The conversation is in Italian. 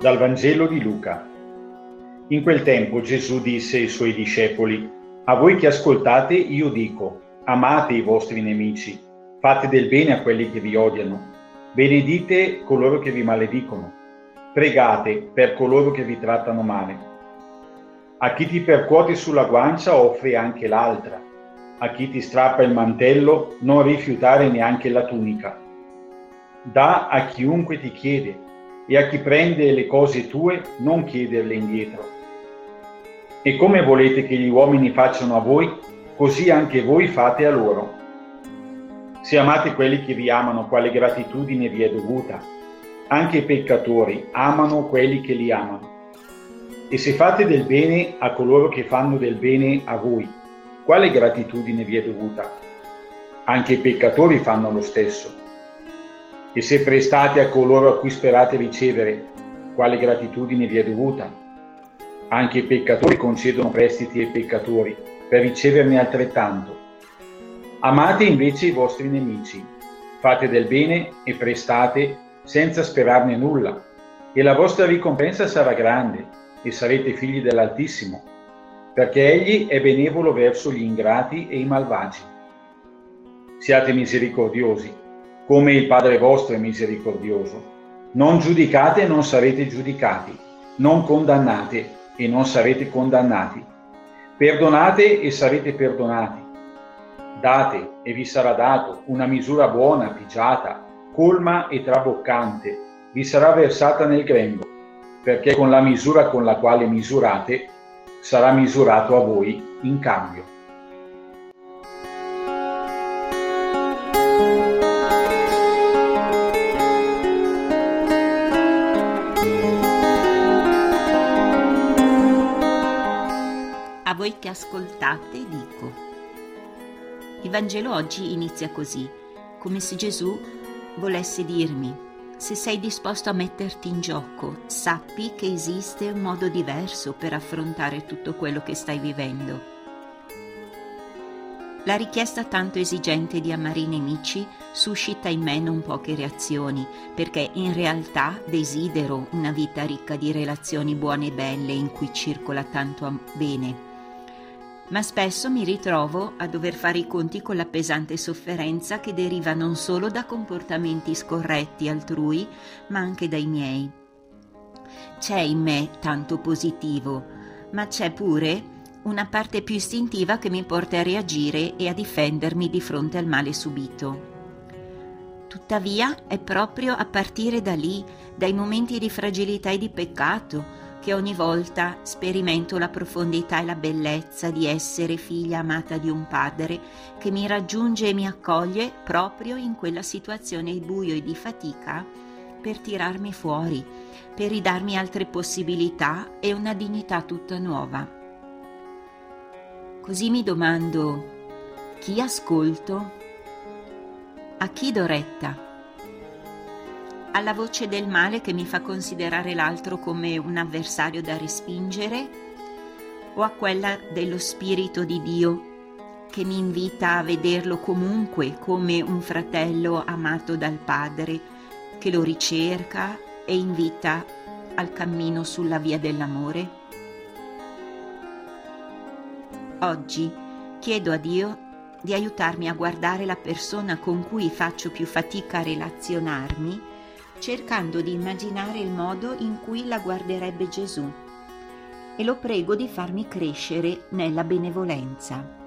Dal Vangelo di Luca. In quel tempo Gesù disse ai suoi discepoli, A voi che ascoltate io dico, amate i vostri nemici, fate del bene a quelli che vi odiano, benedite coloro che vi maledicono, pregate per coloro che vi trattano male. A chi ti percuote sulla guancia offri anche l'altra, a chi ti strappa il mantello non rifiutare neanche la tunica. Da a chiunque ti chiede e a chi prende le cose tue non chiederle indietro e come volete che gli uomini facciano a voi, così anche voi fate a loro. Se amate quelli che vi amano, quale gratitudine vi è dovuta? Anche i peccatori amano quelli che li amano. E se fate del bene a coloro che fanno del bene a voi, quale gratitudine vi è dovuta? Anche i peccatori fanno lo stesso. E se prestate a coloro a cui sperate ricevere, quale gratitudine vi è dovuta? Anche i peccatori concedono prestiti ai peccatori per riceverne altrettanto. Amate invece i vostri nemici, fate del bene e prestate senza sperarne nulla, e la vostra ricompensa sarà grande e sarete figli dell'Altissimo, perché Egli è benevolo verso gli ingrati e i malvagi. Siate misericordiosi, come il Padre vostro è misericordioso. Non giudicate e non sarete giudicati, non condannate e non sarete condannati. Perdonate e sarete perdonati. Date e vi sarà dato una misura buona, pigiata, colma e traboccante, vi sarà versata nel grembo, perché con la misura con la quale misurate sarà misurato a voi in cambio. Voi che ascoltate dico. Il Vangelo oggi inizia così, come se Gesù volesse dirmi, se sei disposto a metterti in gioco, sappi che esiste un modo diverso per affrontare tutto quello che stai vivendo. La richiesta tanto esigente di amare i nemici suscita in me non poche reazioni, perché in realtà desidero una vita ricca di relazioni buone e belle in cui circola tanto bene ma spesso mi ritrovo a dover fare i conti con la pesante sofferenza che deriva non solo da comportamenti scorretti altrui, ma anche dai miei. C'è in me tanto positivo, ma c'è pure una parte più istintiva che mi porta a reagire e a difendermi di fronte al male subito. Tuttavia è proprio a partire da lì, dai momenti di fragilità e di peccato, che ogni volta sperimento la profondità e la bellezza di essere figlia amata di un padre che mi raggiunge e mi accoglie proprio in quella situazione di buio e di fatica per tirarmi fuori, per ridarmi altre possibilità e una dignità tutta nuova. Così mi domando chi ascolto? A chi do retta? Alla voce del male che mi fa considerare l'altro come un avversario da respingere o a quella dello Spirito di Dio che mi invita a vederlo comunque come un fratello amato dal Padre che lo ricerca e invita al cammino sulla via dell'amore? Oggi chiedo a Dio di aiutarmi a guardare la persona con cui faccio più fatica a relazionarmi cercando di immaginare il modo in cui la guarderebbe Gesù e lo prego di farmi crescere nella benevolenza.